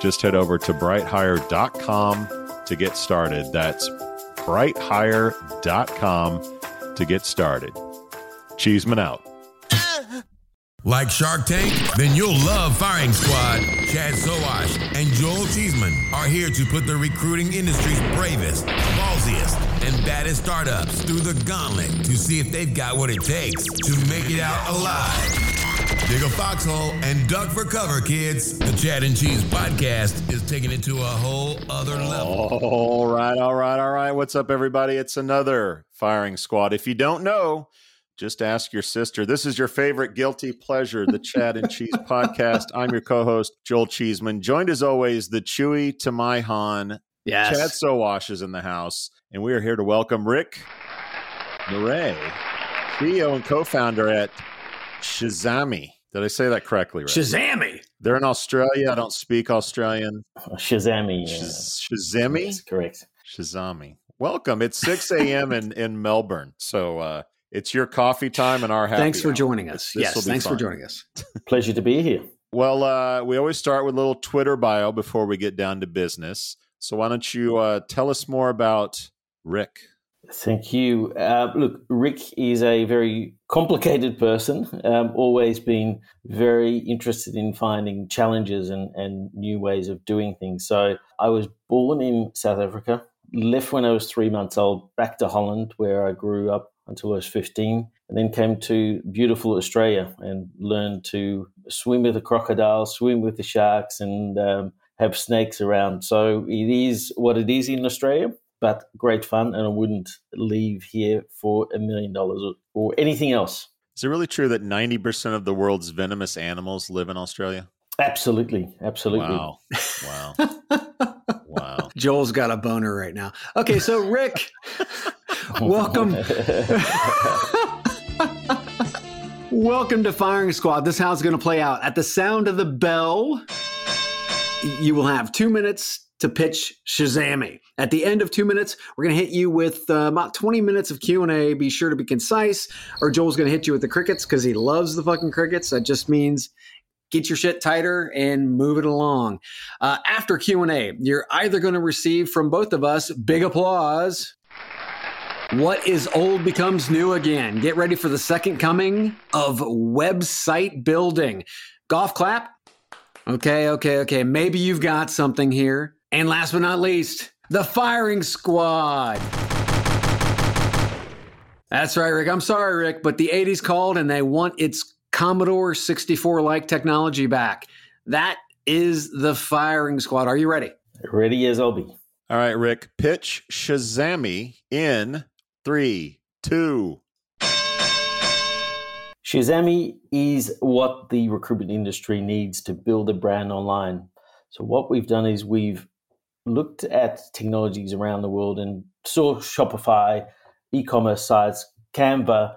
Just head over to brighthire.com to get started. That's brighthire.com to get started. Cheeseman out. Like Shark Tank? Then you'll love Firing Squad. Chad Sowash and Joel Cheeseman are here to put the recruiting industry's bravest, ballsiest, and baddest startups through the gauntlet to see if they've got what it takes to make it out alive. Dig a foxhole and duck for cover, kids. The Chad and Cheese podcast is taking it to a whole other level. All right, all right, all right. What's up, everybody? It's another firing squad. If you don't know, just ask your sister. This is your favorite guilty pleasure, the Chad and Cheese podcast. I'm your co-host, Joel Cheeseman. Joined as always, the Chewie to my Han. Yes. Chad Sowash is in the house, and we are here to welcome Rick Maré, CEO and co-founder at Shazamme. Did I say that correctly? Right? Shazamme. They're in Australia. I don't speak Australian. Shazamme. Shaz- Shazamme? Yes, correct. Shazamme. Welcome. It's 6 a.m. in, in Melbourne. So uh, it's your coffee time and our happy Thanks for hour. joining us. This yes, thanks fun. for joining us. Pleasure to be here. Well, uh, we always start with a little Twitter bio before we get down to business. So why don't you uh, tell us more about Rick? Thank you. Uh, look, Rick is a very complicated person, um, always been very interested in finding challenges and, and new ways of doing things. So I was born in South Africa, left when I was three months old, back to Holland, where I grew up until I was 15, and then came to beautiful Australia and learned to swim with the crocodiles, swim with the sharks, and um, have snakes around. So it is what it is in Australia but great fun, and I wouldn't leave here for a million dollars or anything else. Is it really true that 90% of the world's venomous animals live in Australia? Absolutely, absolutely. Wow. Wow. wow. Joel's got a boner right now. Okay, so Rick, welcome. welcome to Firing Squad. This is how it's going to play out. At the sound of the bell, you will have two minutes to pitch Shazamme. At the end of two minutes, we're going to hit you with uh, about 20 minutes of Q&A. Be sure to be concise, or Joel's going to hit you with the crickets because he loves the fucking crickets. That just means get your shit tighter and move it along. Uh, after Q&A, you're either going to receive from both of us big applause. What is old becomes new again. Get ready for the second coming of website building. Golf clap. Okay, okay, okay. Maybe you've got something here. And last but not least, the firing squad. That's right, Rick. I'm sorry, Rick, but the 80s called and they want its Commodore 64 like technology back. That is the firing squad. Are you ready? Ready as I'll be. All right, Rick, pitch Shazamme in three, two. Shazamme is what the recruitment industry needs to build a brand online. So, what we've done is we've looked at technologies around the world and saw Shopify, e commerce sites, Canva,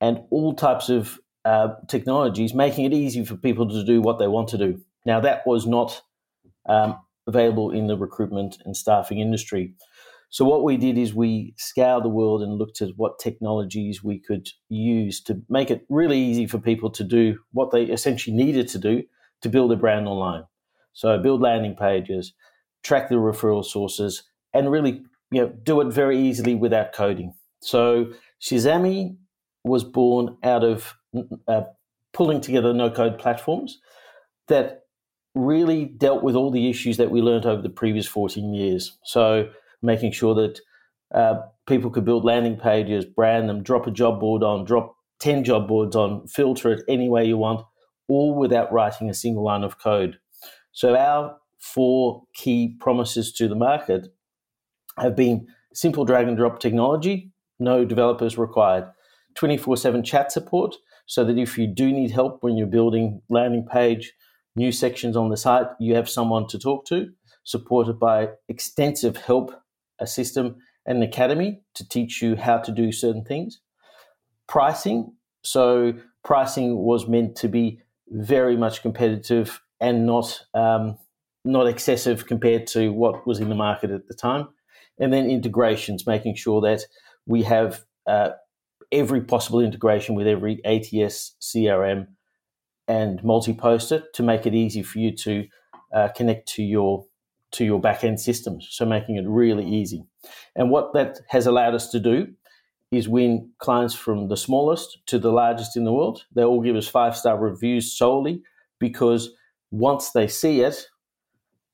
and all types of uh, technologies, making it easy for people to do what they want to do. Now, that was not um, available in the recruitment and staffing industry. So, what we did is we scoured the world and looked at what technologies we could use to make it really easy for people to do what they essentially needed to do to build a brand online. So, build landing pages, track the referral sources, and really you know, do it very easily without coding. So, Shazamme was born out of uh, pulling together no code platforms that really dealt with all the issues that we learned over the previous 14 years. So, making sure that uh, people could build landing pages, brand them, drop a job board on, drop 10 job boards on, filter it any way you want, all without writing a single line of code. So, our four key promises to the market have been simple drag and drop technology, no developers required, 24 7 chat support, so that if you do need help when you're building landing page, new sections on the site, you have someone to talk to, supported by extensive help, a system, and an academy to teach you how to do certain things. Pricing, so pricing was meant to be very much competitive and not um, not excessive compared to what was in the market at the time. And then integrations, making sure that we have uh, every possible integration with every ATS, CRM, and multi-poster to make it easy for you to uh, connect to your to your back-end systems. So making it really easy. And what that has allowed us to do is win clients from the smallest to the largest in the world. They all give us five-star reviews solely because once they see it,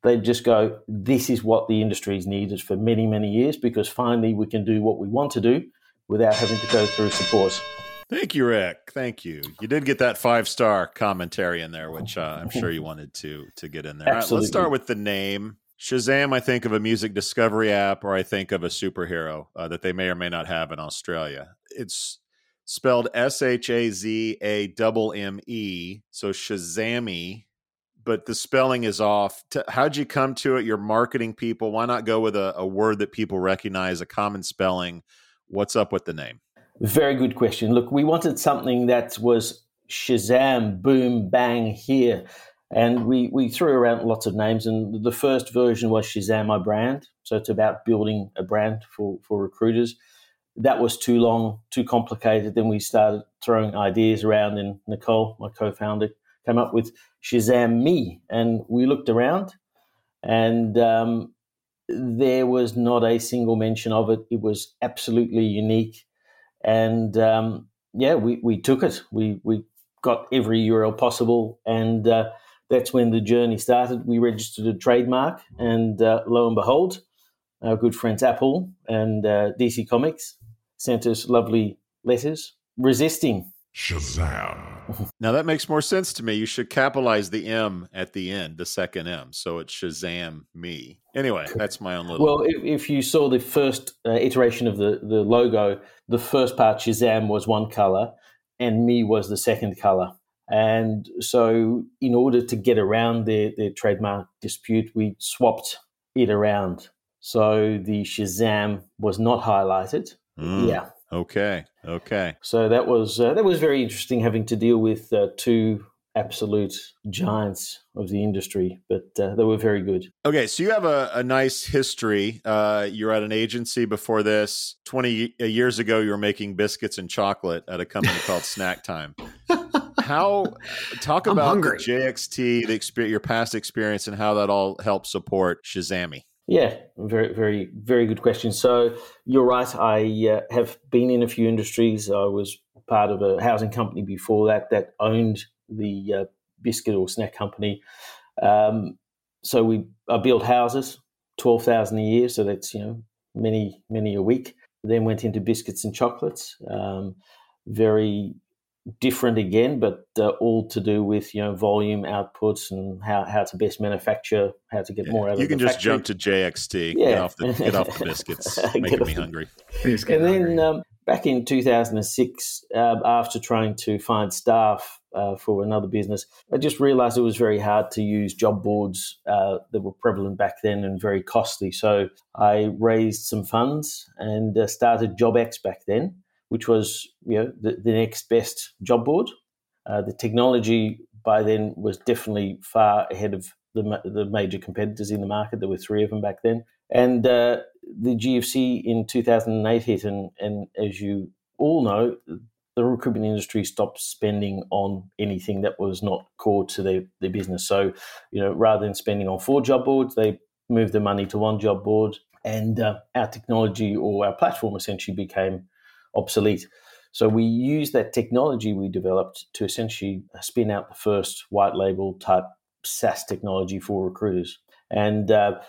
they just go, this is what the industry's needed for many, many years because finally we can do what we want to do without having to go through support. Thank you, Rick. Thank you. You did get that five star commentary in there, which uh, I'm sure you wanted to to get in there. Right, let's start with the name. Shazam, I think of a music discovery app, or I think of a superhero uh, that they may or may not have in Australia. It's spelled S H A Z A double M E, so Shazamme but the spelling is off. How'd you come to it? Your marketing people. Why not go with a, a word that people recognize, a common spelling? What's up with the name? Very good question. Look, we wanted something that was Shazam, boom, bang, here. And we, we threw around lots of names, and the first version was Shazam My Brand. So it's about building a brand for, for recruiters. That was too long, too complicated. Then we started throwing ideas around, and Nicole, my co founder, came up with Shazam Me, and we looked around, and um, there was not a single mention of it. It was absolutely unique, and um, yeah, we, we took it. We we got every URL possible, and uh, that's when the journey started. We registered a trademark, and uh, lo and behold, our good friends Apple and uh, DC Comics sent us lovely letters resisting Shazam. now that makes more sense to me. You should capitalize the M at the end, the second M. So it's Shazam me. Anyway, that's my own little. Well, if, if you saw the first uh, iteration of the, the logo, the first part, Shazam, was one color and me was the second color. And so, in order to get around the, the trademark dispute, we swapped it around. So the Shazam was not highlighted. Mm. Yeah. Okay. Okay. So that was uh, that was very interesting having to deal with uh, two absolute giants of the industry, but uh, they were very good. Okay, so you have a, a nice history. Uh, you're at an agency before this. 20 uh, years ago, you were making biscuits and chocolate at a company called Snack Time. How talk about the JXT, the experience, your past experience, and how that all helps support Shazamme. Yeah, very, very, very good question. So you're right. I uh, have been in a few industries. I was part of a housing company before that that owned the uh, biscuit or snack company. Um, so we I built houses, twelve thousand a year. So that's you know many, many a week. Then went into biscuits and chocolates. Um, very different again, but uh, all to do with you know volume outputs and how, how to best manufacture, how to get yeah. more out you of. You can just jump to JXT. Yeah. Get off the get off the biscuits, making me hungry. And then um, back in 2006, uh, after trying to find staff uh, for another business, I just realised it was very hard to use job boards uh, that were prevalent back then and very costly. So I raised some funds and uh, started JobX back then which was you know the, the next best job board. Uh, the technology by then was definitely far ahead of the, the major competitors in the market. There were three of them back then, and uh, the GFC in 2008 hit, and, and as you all know, the recruitment industry stopped spending on anything that was not core to their, their business. So, you know, rather than spending on four job boards, they moved the money to one job board, and uh, our technology or our platform essentially became obsolete. So we use that technology we developed to essentially spin out the first white label type SaaS technology for recruiters. And uh,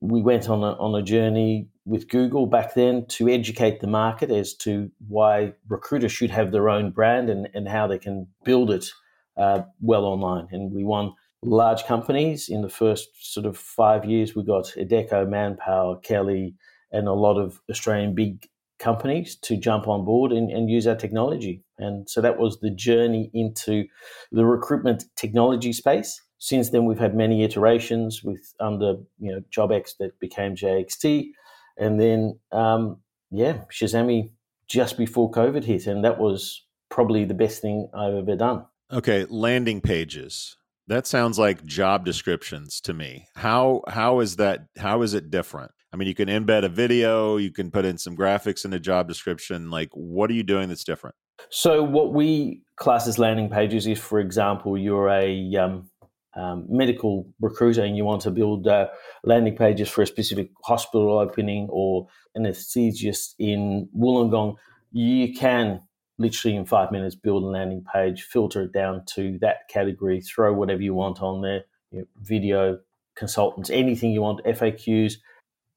we went on a, on a journey with Google back then to educate the market as to why recruiters should have their own brand and, and how they can build it uh, well online. And we won large companies in the first sort of five years. We got Adecco, Manpower, Kelly, and a lot of Australian big companies to jump on board and, and use our technology. And so that was the journey into the recruitment technology space. Since then, we've had many iterations with under you know JobX that became JXT, and then um, yeah, Shazamme just before COVID hit, and that was probably the best thing I've ever done. Okay, landing pages. That sounds like job descriptions to me. How how is that? How is it different? I mean, you can embed a video, you can put in some graphics in a job description. Like, what are you doing that's different? So, what we class as landing pages is, for example, you're a um, um, medical recruiter and you want to build uh, landing pages for a specific hospital opening or anesthesiast in Wollongong, you can literally in five minutes build a landing page, filter it down to that category, throw whatever you want on there, you know, video, consultants, anything you want, FAQs,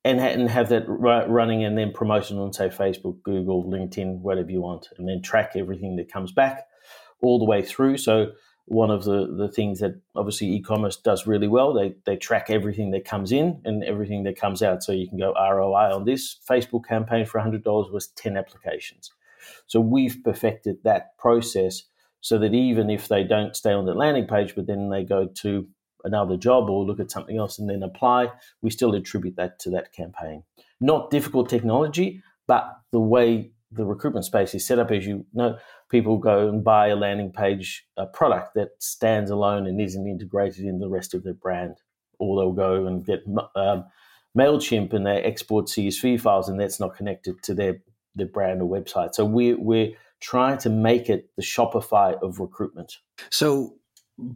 and, and have that running and then promotion on, say, Facebook, Google, LinkedIn, whatever you want, and then track everything that comes back all the way through. So one of the, the things that obviously e-commerce does really well. They, they track everything that comes in and everything that comes out. So you can go ROI on this Facebook campaign for $100 was 10 applications. So we've perfected that process so that even if they don't stay on the landing page, but then they go to another job or look at something else and then apply, we still attribute that to that campaign. Not difficult technology, but the way the recruitment space is set up, as you know, people go and buy a landing page a product that stands alone and isn't integrated in the rest of their brand, or they'll go and get um, Mailchimp and they export CSV files, and that's not connected to their their brand or website. So we're we're trying to make it the Shopify of recruitment. So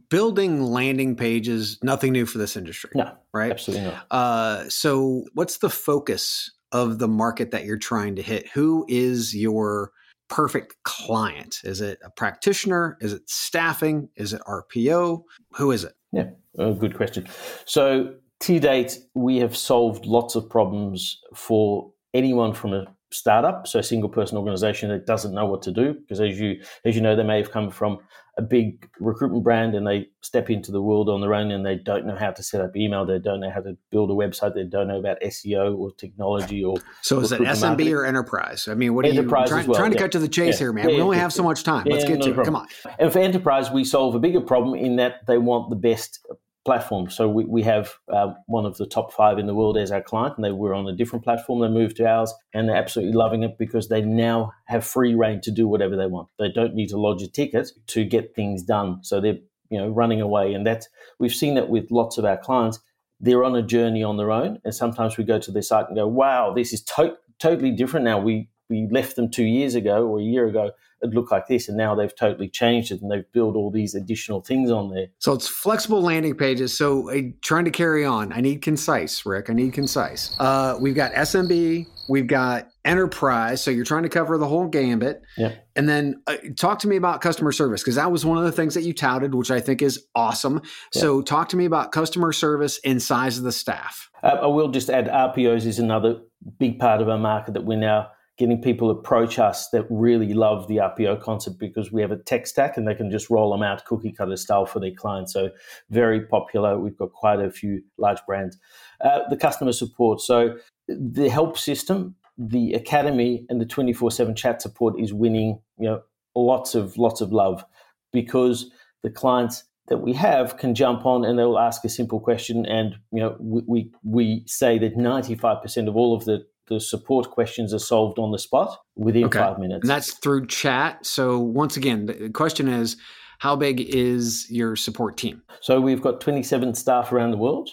building landing pages nothing new for this industry no right absolutely not uh, so what's the focus of the market that you're trying to hit. Who is your perfect client? Is it a practitioner? Is it staffing? Is it RPO? Who is it? Yeah, good question. So, to date, we have solved lots of problems for anyone from a startup, so a single person organization that doesn't know what to do. Because as you as you know, they may have come from a big recruitment brand and they step into the world on their own and they don't know how to set up email, they don't know how to build a website, they don't know about SEO or technology or so is it SMB marketing. or enterprise? I mean, what are enterprise you trying, well, trying to yeah. cut to the chase yeah. here, man? Yeah, we only have so much time. Let's get no to problem. it. Come on. And for enterprise, we solve a bigger problem in that they want the best platform. So we, we have uh, one of the top five in the world as our client, and they were on a different platform. They moved to ours, and they're absolutely loving it because they now have free reign to do whatever they want. They don't need to lodge a ticket to get things done. So they're you know running away, and that's we've seen that with lots of our clients. They're on a journey on their own, and sometimes we go to their site and go, "Wow, this is to- totally different now." We we left them two years ago or a year ago, it looked like this, and now they've totally changed it and they've built all these additional things on there. So it's flexible landing pages. So uh, trying to carry on, I need concise, Rick. I need concise. Uh, we've got SMB, we've got enterprise. So you're trying to cover the whole gambit. Yeah. And then uh, talk to me about customer service because that was one of the things that you touted, which I think is awesome. Yeah. So talk to me about customer service and size of the staff. Uh, I will just add RPOs is another big part of our market that we're now getting people approach us that really love the RPO concept because we have a tech stack and they can just roll them out cookie cutter style for their clients. So very popular. We've got quite a few large brands. Uh, the customer support. So the help system, the academy, and the twenty four seven chat support is winning. You know, lots of lots of love because the clients that we have can jump on and they'll ask a simple question and you know we, we, we say that 95% of all of the the support questions are solved on the spot within okay. five minutes. And that's through chat. So once again, the question is, how big is your support team? So we've got 27 staff around the world,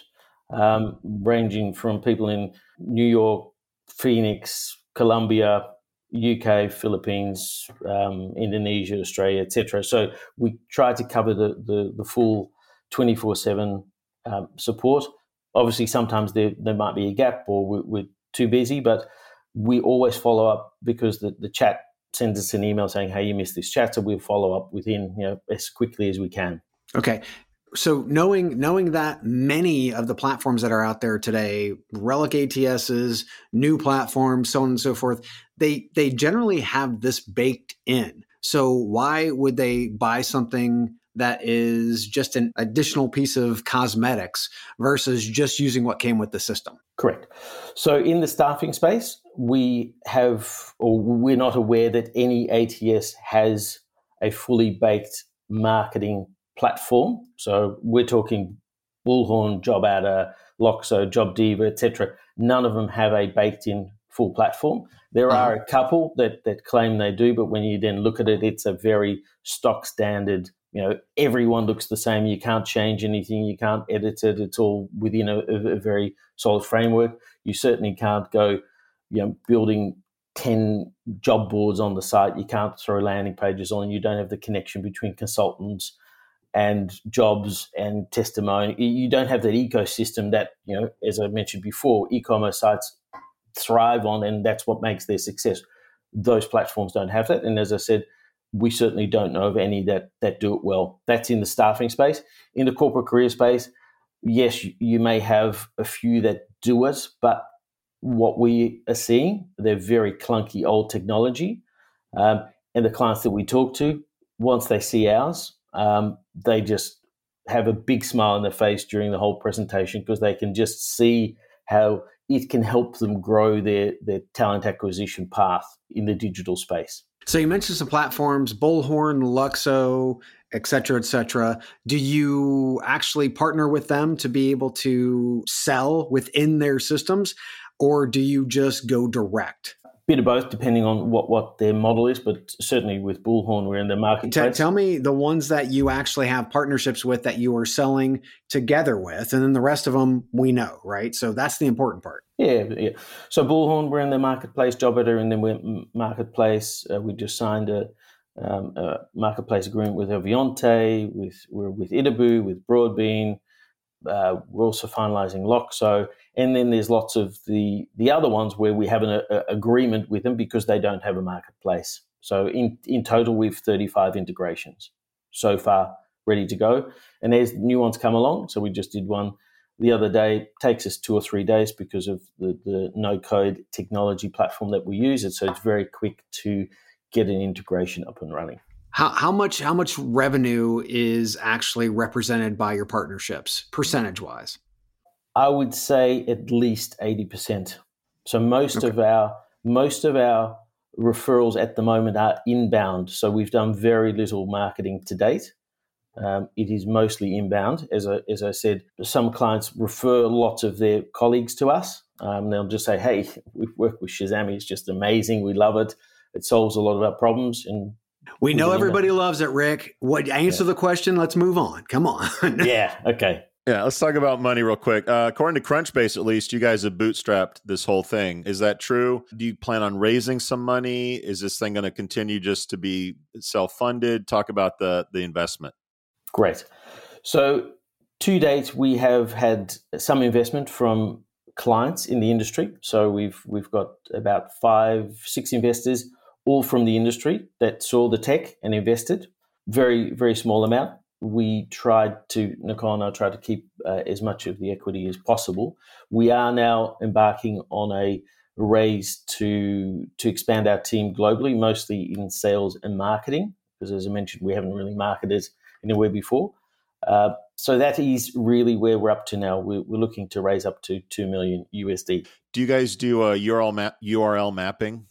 um, ranging from people in New York, Phoenix, Colombia, UK, Philippines, um, Indonesia, Australia, etc. So we try to cover the the, the full 24 seven um, support. Obviously, sometimes there, there might be a gap, or we, we're too busy, but we always follow up because the, the chat sends us an email saying, hey, you missed this chat. So we'll follow up within, you know, as quickly as we can. Okay. So knowing knowing that many of the platforms that are out there today, Relic ATSs, new platforms, so on and so forth, they they generally have this baked in. So why would they buy something that is just an additional piece of cosmetics versus just using what came with the system? Correct. So in the staffing space, we have or we're not aware that any ATS has a fully baked marketing platform. So we're talking Bullhorn, JobAdder, Loxo, JobDiva, etc. None of them have a baked-in full platform. There uh-huh. are a couple that that claim they do, but when you then look at it, it's a very stock standard. You know, everyone looks the same. You can't change anything. You can't edit it. It's all within a, a very solid framework. You certainly can't go, you know, building 10 job boards on the site. You can't throw landing pages on. You don't have the connection between consultants and jobs and testimony. You don't have that ecosystem that, you know, as I mentioned before, e commerce sites thrive on, and that's what makes their success. Those platforms don't have that. And as I said, we certainly don't know of any that, that do it well. That's in the staffing space. In the corporate career space, yes, you may have a few that do it, but what we are seeing, they're very clunky old technology. Um, and the clients that we talk to, once they see ours, um, they just have a big smile on their face during the whole presentation because they can just see how it can help them grow their, their talent acquisition path in the digital space. So you mentioned some platforms, Bullhorn, Loxo, et cetera, et cetera. Do you actually partner with them to be able to sell within their systems? or do you just go direct? Bit of both, depending on what, what their model is, but certainly with Bullhorn, we're in the market. T- tell me the ones that you actually have partnerships with that you are selling together with, and then the rest of them we know, right? So that's the important part. Yeah, yeah. So Bullhorn, we're in the marketplace, JobAdder, and then we're marketplace. Uh, we just signed a, um, a marketplace agreement with Avionte, with we're with idibu, with Broadbean. Uh, we're also finalizing Loxo and then there's lots of the the other ones where we have an a, agreement with them because they don't have a marketplace. So in in total, we've 35 integrations so far ready to go, and there's new ones come along. So we just did one the other day. Takes us two or three days because of the the no code technology platform that we use. It so it's very quick to get an integration up and running. How, how much how much revenue is actually represented by your partnerships percentage wise? I would say at least 80%. So most okay. of our most of our referrals at the moment are inbound. So we've done very little marketing to date. Um, it is mostly inbound. As I, as I said, some clients refer lots of their colleagues to us. Um, they'll just say, "Hey, we've worked with Shazamme. It's just amazing. We love it. It solves a lot of our problems." And we know everybody loves it, Rick. What answer yeah. the question? Let's move on. Come on. yeah. Okay. Yeah, let's talk about money real quick. Uh, according to Crunchbase, at least, you guys have bootstrapped this whole thing. Is that true? Do you plan on raising some money? Is this thing going to continue just to be self funded? Talk about the the investment. Great. So, to date, we have had some investment from clients in the industry. So we've we've got about five, six investors, all from the industry that saw the tech and invested. Very, very small amount we tried to, Nicole and I tried to keep uh, as much of the equity as possible. We are now embarking on a raise to to expand our team globally, mostly in sales and marketing, because as I mentioned, we haven't really marketed anywhere before. Uh, so that is really where we're up to now. We're, we're, looking to raise up to two million USD. Do you guys do a URL URL mapping?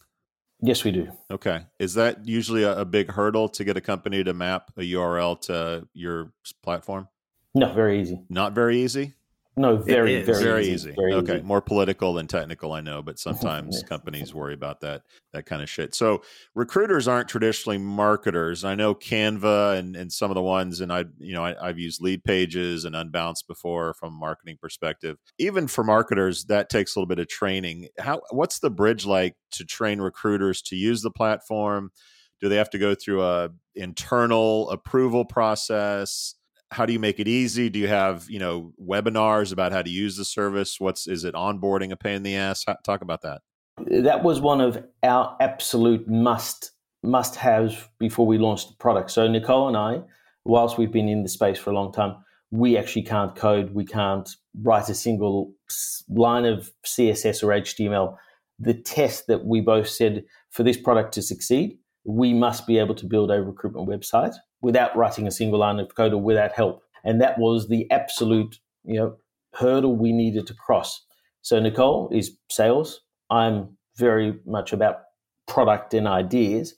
Yes, we do. Okay. Is that usually a, a, big hurdle to get a company to map a URL to your platform? No, very easy. Not very easy? No, very, very, very easy. easy. Very okay, easy. more political than technical, I know, but sometimes companies worry about that that kind of shit. So recruiters aren't traditionally marketers. I know Canva and, and some of the ones, and I, you know, I, have used Leadpages and Unbounce before from a marketing perspective. Even for marketers, that takes a little bit of training. How what's the bridge like to train recruiters to use the platform? Do they have to go through a internal approval process? How do you make it easy? Do you have you know webinars about how to use the service? What's is it onboarding a pain in the ass? Talk about that. That was one of our absolute must must haves before we launched the product. So Nicole and I, whilst we've been in the space for a long time, we actually can't code, we can't write a single line of CSS or HTML. The test that we both said for this product to succeed, we must be able to build a recruitment website without writing a single line of code or without help. And that was the absolute, you know, hurdle we needed to cross. So Nicole is sales. I'm very much about product and ideas.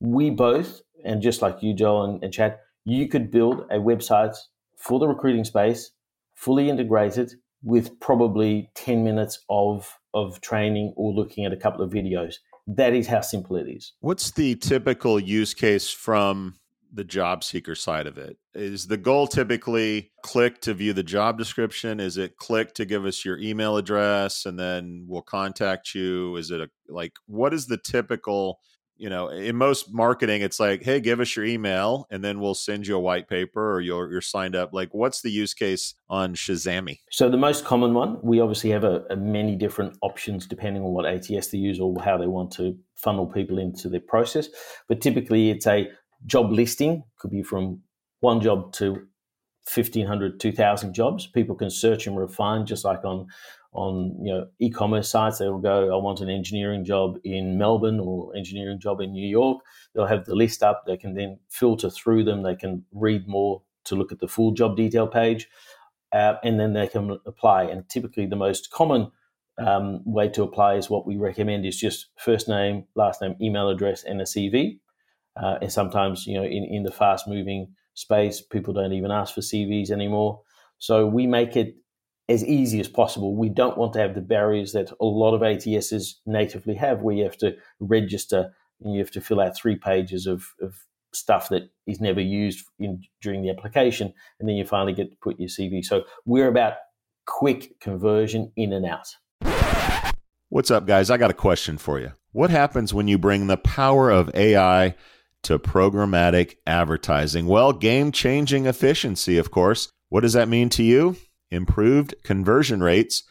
We both, and just like you, Joel and, and Chad, you could build a website for the recruiting space, fully integrated, with probably 10 minutes of, of training or looking at a couple of videos. That is how simple it is. What's the typical use case from the job seeker side of it? Is the goal typically click to view the job description? Is it click to give us your email address and then we'll contact you? Is it a like what is the typical you know, in most marketing, it's like, hey, give us your email and then we'll send you a white paper or you're, you're signed up. Like, what's the use case on Shazamme? So, the most common one, we obviously have a, a many different options depending on what ATS they use or how they want to funnel people into their process. But typically, it's a job listing, could be from one job to 1500 2000 jobs people can search and refine just like on on you know e-commerce sites. They will go i want an engineering job in melbourne or engineering job in new york. They'll have the list up. They can then filter through them. They can read more to look at the full job detail page uh, and then they can apply. And typically the most common um, way to apply is what we recommend is just first name last name email address and a cv uh, and sometimes you know in, in the fast moving space people don't even ask for cvs anymore. So we make it as easy as possible. We don't want to have the barriers that a lot of ATSs natively have, where you have to register and you have to fill out three pages of, of stuff that is never used in, during the application, and then you finally get to put your CV. So we're about quick conversion in and out. What's up, guys? I got a question for you. What happens when you bring the power of AI to programmatic advertising? Well, game changing efficiency, of course. What does that mean to you? Improved conversion rates,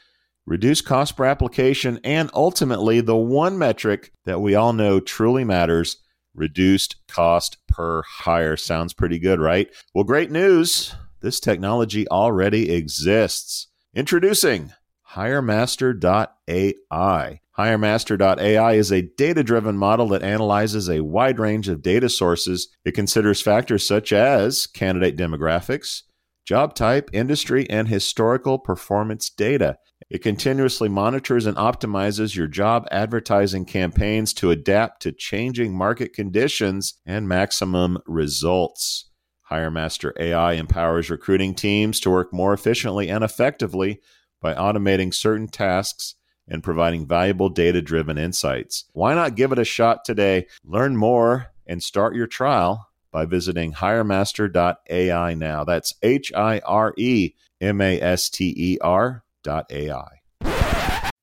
reduced cost per application, and ultimately the one metric that we all know truly matters reduced cost per hire. Sounds pretty good, right? Well, great news. This technology already exists. Introducing HireMaster.ai. HireMaster.ai is a data driven model that analyzes a wide range of data sources. It considers factors such as candidate demographics, job type, industry, and historical performance data. It continuously monitors and optimizes your job advertising campaigns to adapt to changing market conditions and maximum results. HireMaster AI empowers recruiting teams to work more efficiently and effectively by automating certain tasks and providing valuable data driven insights. Why not give it a shot today? Learn more and start your trial by visiting hiremaster.ai now. That's H I R E M A S T E R dot AI.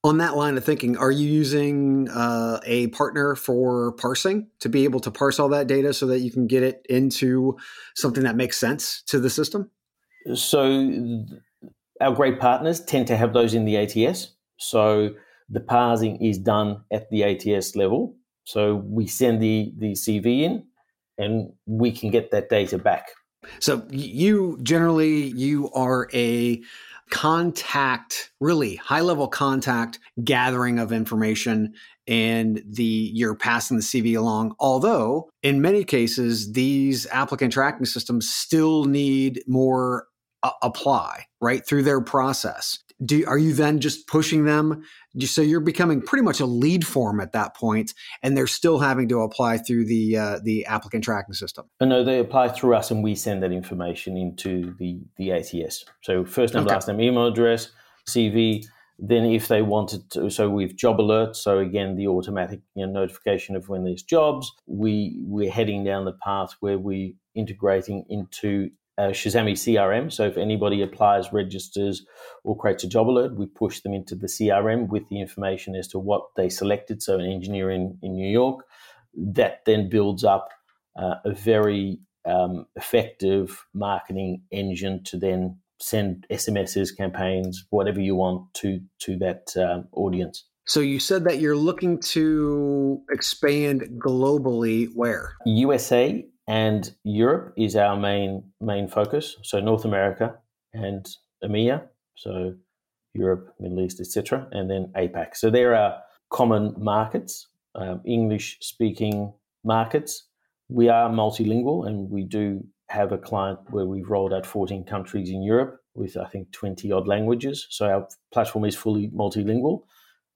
On that line of thinking, are you using uh, a partner for parsing to be able to parse all that data so that you can get it into something that makes sense to the system? So, our great partners tend to have those in the ATS. So, the parsing is done at the ATS level. So, we send the, the CV in, and we can get that data back. So you generally you are a contact really high level contact gathering of information and the you're passing the CV along although in many cases these applicant tracking systems still need more uh, apply right through their process do are you then just pushing them? So you're becoming pretty much a lead form at that point and they're still having to apply through the uh, the applicant tracking system. Uh, no they apply through us and we send that information into the the ats so first name okay. last name email address cv then if they wanted to so we've job alerts so again the automatic you know, notification of when there's jobs we we're heading down the path where we integrating into uh, Shazamme CRM. So if anybody applies, registers, or creates a job alert, we push them into the CRM with the information as to what they selected. So an engineer in, in New York, that then builds up uh, a very um, effective marketing engine to then send SMSs, campaigns, whatever you want to to that um, audience. So you said that you're looking to expand globally. Where? USA and Europe is our main main focus. So North America, and EMEA, so Europe, Middle East, etc., and then APAC. So there are common markets, um, English speaking markets. We are multilingual and we do have a client where we've rolled out 14 countries in Europe with, I think, 20 odd languages. So our platform is fully multilingual.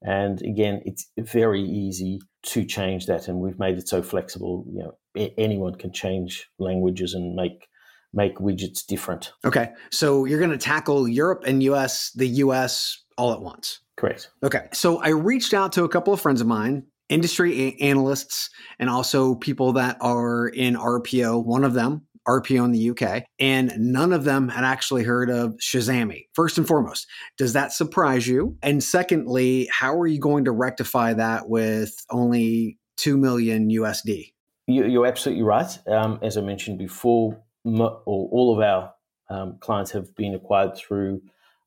And again, it's very easy to change that. And we've made it so flexible. You know, anyone can change languages and make make widgets different. Okay. So you're going to tackle Europe and US, the US all at once. Correct. Okay. So I reached out to a couple of friends of mine industry a- analysts and also people that are in RPO. One of them, RPO in the UK, and none of them had actually heard of Shazamme. First and foremost, does that surprise you? And secondly, how are you going to rectify that with only 2 million USD? You're absolutely right. Um, as I mentioned before, all of our um, clients have been acquired through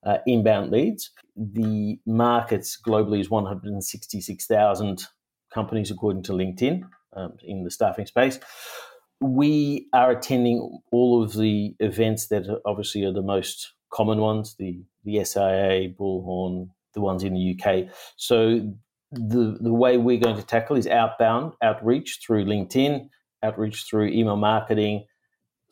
uh, inbound leads. The markets globally is 166,000 companies, according to LinkedIn, um, in the staffing space. We are attending all of the events that obviously are the most common ones the, the SIA, Bullhorn, the ones in the UK. So the, the way we're going to tackle is outbound outreach through LinkedIn, outreach through email marketing,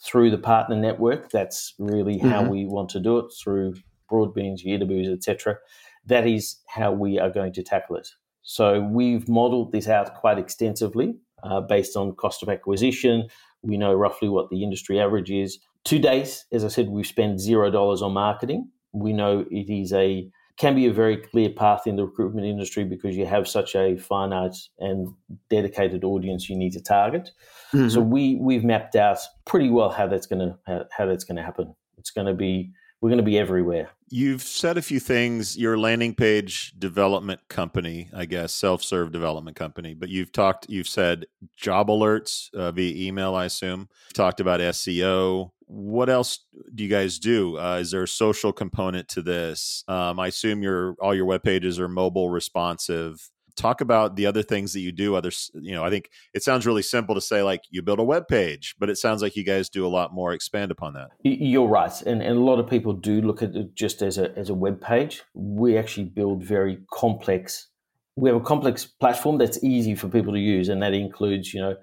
through the partner network. That's really how mm-hmm. we want to do it through Broadbeans, idibus, etc. That is how we are going to tackle it. So we've modeled this out quite extensively uh, based on cost of acquisition. We know roughly what the industry average is. To date, as I said, we've spent zero dollars on marketing. We know it is a can be a very clear path in the recruitment industry because you have such a finite and dedicated audience you need to target. Mm-hmm. So we we've mapped out pretty well how that's going to how, how that's going to happen. It's going to be we're going to be everywhere. You've said a few things. Your landing page development company, I guess, self-serve development company. But you've talked. You've said job alerts uh, via email. I assume. You've talked about SEO. What else do you guys do? Uh, is there a social component to this? Um, I assume your all your web pages are mobile responsive talk about the other things that you do others you know i think it sounds really simple to say like you build a web page but it sounds like you guys do a lot more expand upon that you're right and, and a lot of people do look at it just as a, as a web page we actually build very complex we have a complex platform that's easy for people to use and that includes you know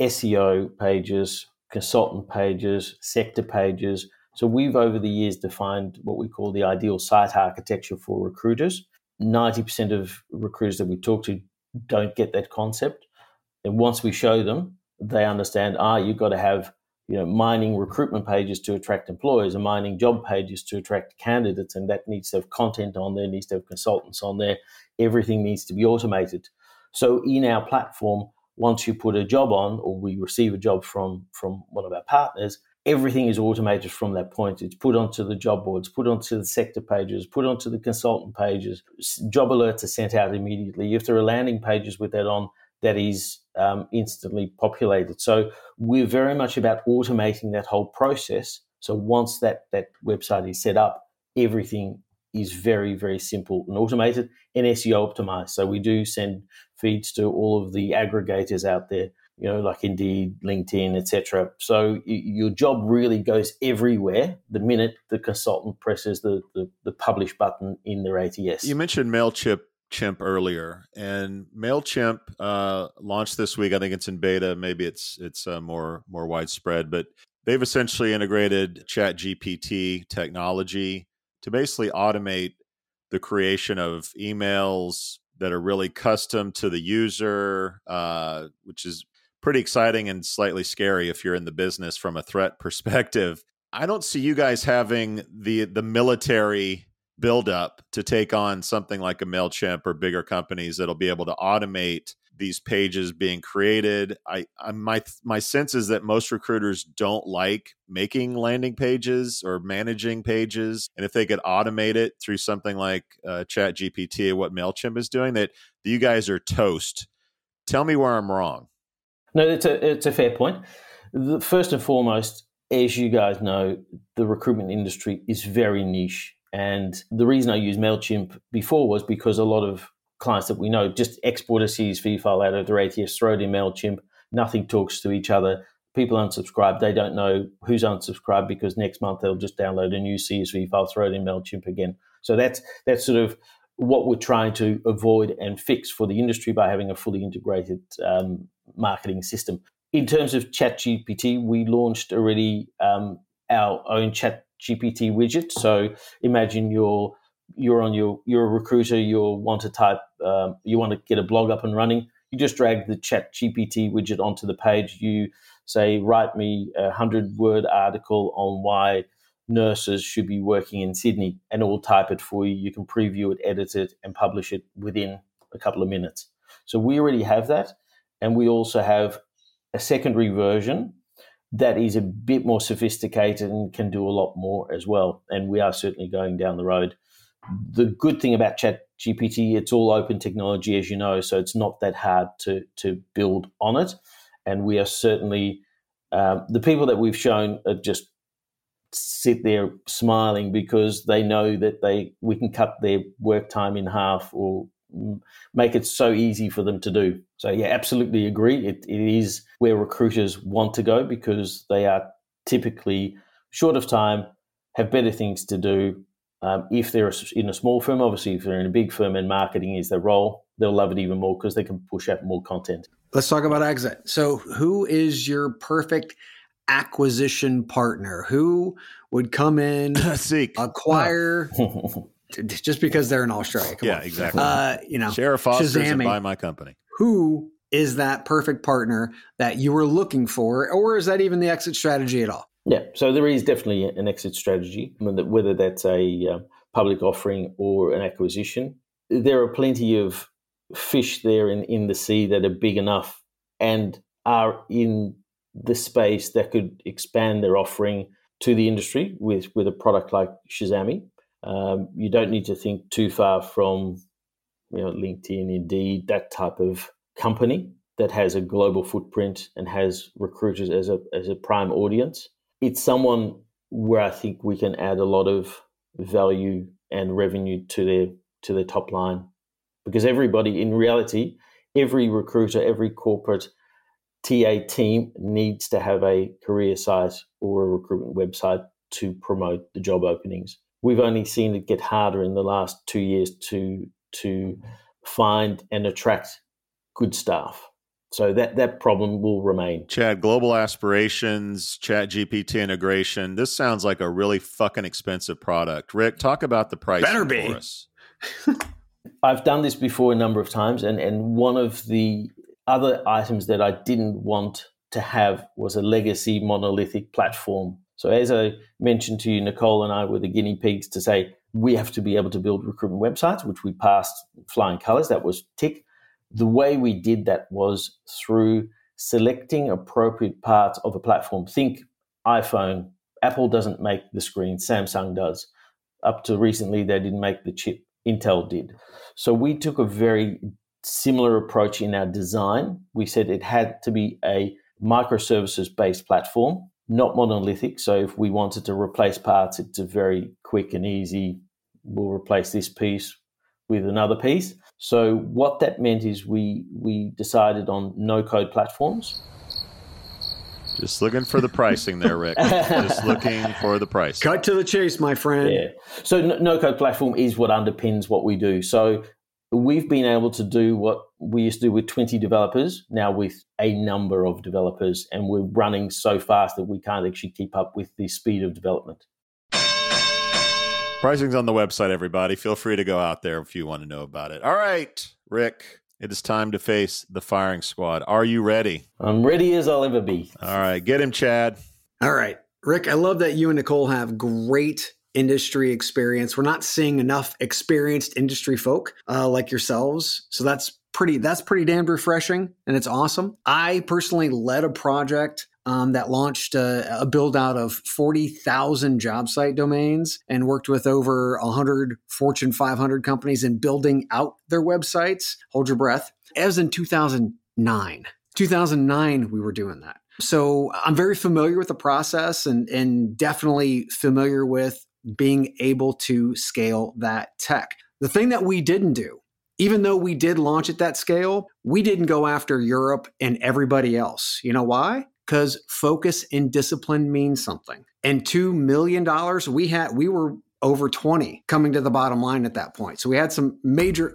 seo pages consultant pages sector pages so we've over the years defined what we call the ideal site architecture for recruiters 90% of recruiters that we talk to don't get that concept. And once we show them, they understand, ah, you've got to have, you know, mining recruitment pages to attract employers and mining job pages to attract candidates. And that needs to have content on there, needs to have consultants on there. Everything needs to be automated. So in our platform, once you put a job on or we receive a job from from one of our partners, everything is automated from that point. It's put onto the job boards, put onto the sector pages, put onto the consultant pages. Job alerts are sent out immediately. If there are landing pages with that on, that is um, instantly populated. So we're very much about automating that whole process. So once that that website is set up, everything is very very simple and automated and SEO optimized. So we do send feeds to all of the aggregators out there you know, like Indeed, LinkedIn, etc. So your job really goes everywhere the minute the consultant presses the, the, the publish button in their ATS. You mentioned Mailchimp Chimp earlier, and Mailchimp uh, launched this week. I think it's in beta. Maybe it's it's uh, more more widespread, but they've essentially integrated ChatGPT technology to basically automate the creation of emails that are really custom to the user, uh, which is pretty exciting and slightly scary if you're in the business from a threat perspective. I don't see you guys having the the military buildup to take on something like a Mailchimp or bigger companies that'll be able to automate these pages being created. I, I my my sense is that most recruiters don't like making landing pages or managing pages, and if they could automate it through something like uh, ChatGPT, what Mailchimp is doing, that you guys are toast. Tell me where I'm wrong. No, it's a it's a fair point. First and foremost, as you guys know, the recruitment industry is very niche. And the reason I used Mailchimp before was because a lot of clients that we know just export a CSV file out of their ATS, throw it in Mailchimp, nothing talks to each other. people unsubscribe, they don't know who's unsubscribed because next month they'll just download a new CSV file, throw it in Mailchimp again. So that's that's sort of what we're trying to avoid and fix for the industry by having a fully integrated um, marketing system. In terms of ChatGPT, we launched already um, our own ChatGPT widget. So imagine you're you're on your you're a recruiter, you want to type, um, you want to get a blog up and running. You just drag the ChatGPT widget onto the page. You say, write me a hundred word article on why nurses should be working in Sydney, and it will type it for you. You can preview it, edit it, and publish it within a couple of minutes. So we already have that, and we also have a secondary version that is a bit more sophisticated and can do a lot more as well. And we are certainly going down the road. The good thing about Chat GPT, it's all open technology, as you know, so it's not that hard to to build on it. And we are certainly um, the people that we've shown are just sit there smiling because they know that they we can cut their work time in half or make it so easy for them to do. So yeah, absolutely agree. It, it is where recruiters want to go because they are typically short of time, have better things to do. Um, if they're in a small firm, obviously, if they're in a big firm and marketing is their role, they'll love it even more because they can push out more content. Let's talk about exit. So, who is your perfect acquisition partner? Who would come in, Seek. acquire, just because they're in Australia? Come yeah, on. exactly. Uh, you know, Sheriff Foster's and buy my company. Who is that perfect partner that you were looking for, or is that even the exit strategy at all? Yeah, so there is definitely an exit strategy, whether that's a uh, public offering or an acquisition. There are plenty of fish there in, in the sea that are big enough and are in the space that could expand their offering to the industry with, with a product like Shazamme. Um, you don't need to think too far from you know, LinkedIn, Indeed, that type of company that has a global footprint and has recruiters as a, as a prime audience. It's someone where I think we can add a lot of value and revenue to their to their top line because everybody in reality every recruiter every corporate TA team needs to have a career site or a recruitment website to promote the job openings. We've only seen it get harder in the last two years to to find and attract good staff. So that that problem will remain. Chad, global aspirations, Chat GPT integration. This sounds like a really fucking expensive product. Rick, talk about the price. Better be. I've done this before a number of times, and, and one of the other items that I didn't want to have was a legacy monolithic platform. So, as I mentioned to you, Nicole and I were the guinea pigs to say we have to be able to build recruitment websites, which we passed flying colors. That was tick. The way we did that was through selecting appropriate parts of a platform. Think iPhone. Apple doesn't make the screen, Samsung does. Up to recently, they didn't make the chip, Intel did. So we took a very similar approach in our design. We said it had to be a microservices based platform, not monolithic. So if we wanted to replace parts, it's a very quick and easy. We'll replace this piece with another piece. So what that meant is we we decided on no code platforms. Just looking for the pricing there, Rick. Just looking for the price. Cut to the chase, my friend. Yeah. So no code platform is what underpins what we do. So we've been able to do what we used to do with 20 developers now with a number of developers and we're running so fast that we can't actually keep up with the speed of development pricing's on the website everybody feel free to go out there if you want to know about it all right rick it is time to face the firing squad are you ready i'm ready as i'll ever be all right get him chad all right rick i love that you and nicole have great industry experience. We're not seeing enough experienced industry folk uh, like yourselves. So that's pretty that's pretty damned refreshing and it's awesome. I personally led a project um, that launched a, a, build out of 40,000 job site domains and worked with over 100 Fortune 500 companies in building out their websites. Hold your breath. As in 2009. 2009, we were doing that. So I'm very familiar with the process and, and definitely familiar with being able to scale that tech. The thing that we didn't do, even though we did launch at that scale, we didn't go after Europe and everybody else. You know why? Because focus and discipline means something. And $2 million, we had, we were over 20 coming to the bottom line at that point. So we had some major,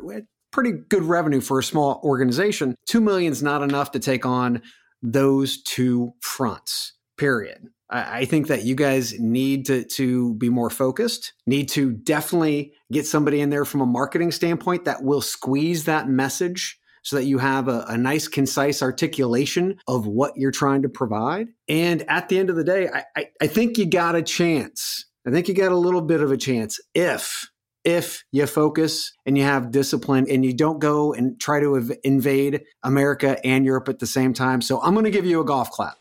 pretty good revenue for a small organization. 2 million is not enough to take on those two fronts, period. I think that you guys need to, to be more focused, need to definitely get somebody in there from a marketing standpoint that will squeeze that message so that you have a, a, nice, concise articulation of what you're trying to provide. And at the end of the day, I, I, I think you got a chance. I think you got a little bit of a chance if if you focus and you have discipline and you don't go and try to ev- invade America and Europe at the same time. So I'm going to give you a golf clap.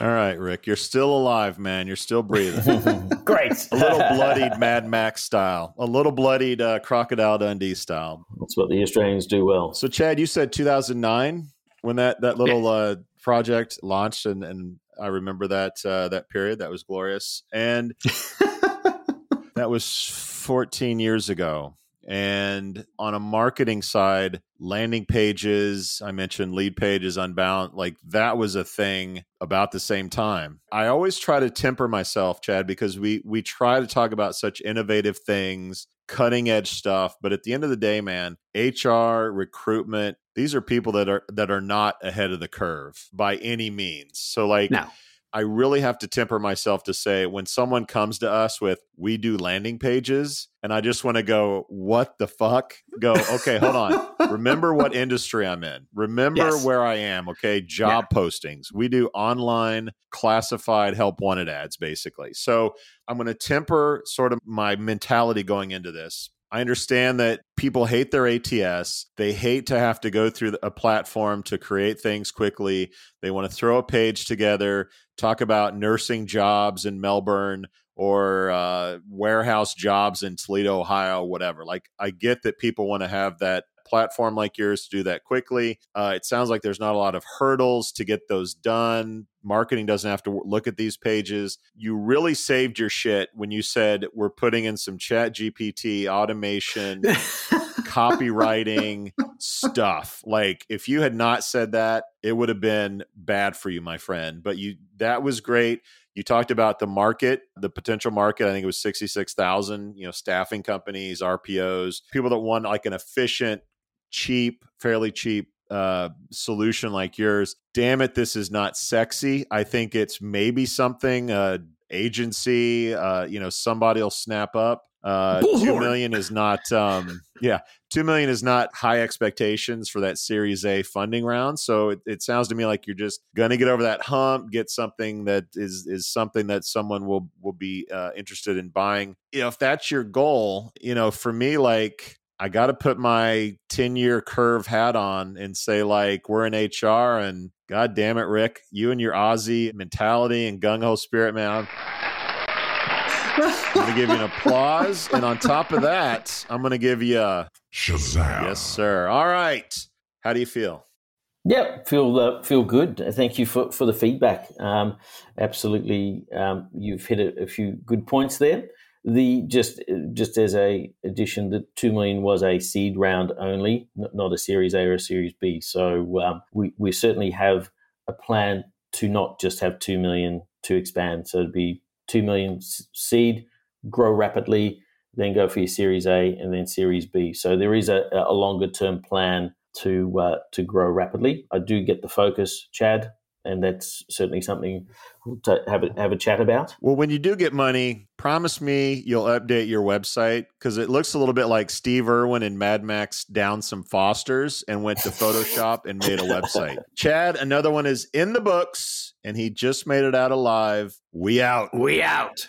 All right, Rick, you're still alive, man. You're still breathing. Great. a little bloodied Mad Max style, a little bloodied uh, Crocodile Dundee style. That's what the Australians do well. So, Chad, you said 2009 when that that little uh, project launched, and and I remember that uh, that period. That was glorious, and that was 14 years ago. And on a marketing side, landing pages, I mentioned Leadpages, Unbounce, like that was a thing about the same time. I always try to temper myself, Chad, because we we try to talk about such innovative things, cutting edge stuff, but at the end of the day, man, HR, recruitment, these are people that are that are not ahead of the curve by any means. So like no I really have to temper myself to say when someone comes to us with, we do landing pages, and I just want to go, what the fuck? Go, okay, hold on. Remember what industry I'm in. Remember yes. where I am. Okay. Job yeah. postings. We do online classified help wanted ads, basically. So I'm going to temper sort of my mentality going into this I understand that people hate their ATS. They hate to have to go through a platform to create things quickly. They want to throw a page together, talk about nursing jobs in Melbourne or uh, warehouse jobs in Toledo, Ohio, whatever. Like, I get that people want to have that platform like yours to do that quickly. Uh, it sounds like there's not a lot of hurdles to get those done. Marketing doesn't have to look at these pages. You really saved your shit when you said we're putting in some ChatGPT automation, copywriting stuff. Like if you had not said that, it would have been bad for you, my friend. But you that was great. You talked about the market, the potential market. I think it was 66,000, you know, staffing companies, RPOs, people that want like an efficient cheap, fairly cheap uh, solution like yours. Damn it, this is not sexy. I think it's maybe something uh, agency, uh, you know, somebody will snap up. Uh, two million is not, um, yeah, two million is not high expectations for that Series A funding round. So it, it sounds to me like you're just going to get over that hump, get something that is is something that someone will will be uh, interested in buying. You know, if that's your goal, you know, for me, like I got to put my 10 year curve hat on and say, like, we're in HR and God damn it, Rick, you and your Aussie mentality and gung ho spirit, man. I'm going to give you an applause. And on top of that, I'm going to give you a Shazam. Yes, sir. All right. How do you feel? Yeah, feel uh, feel good. Thank you for, for the feedback. Um, absolutely, um, you've hit a, a, few good points there. The just just as a addition, the two million was a seed round only, not a Series A or a Series B. So um, we we certainly have a plan to not just have two million to expand. So it'd be two million seed, grow rapidly, then go for your Series A and then Series B. So there is a, a longer term plan to uh, to grow rapidly. I do get the focus, Chad, and that's certainly something to have a, have a chat about. Well, when you do get money, promise me you'll update your website because it looks a little bit like Steve Irwin and Mad Max down some Fosters and went to Photoshop and made a website. Chad, another one is in the books, and he just made it out alive. We out. We out.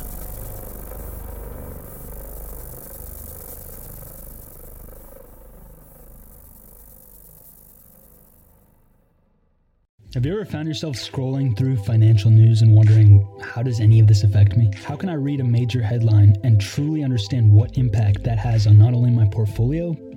Have you ever found yourself scrolling through financial news and wondering, how does any of this affect me? How can I read a major headline and truly understand what impact that has on not only my portfolio,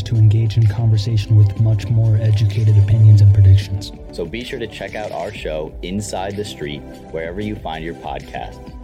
listeners to engage in conversation with much more educated opinions and predictions. So be sure to check out our show, Inside the Street, wherever you find your podcasts.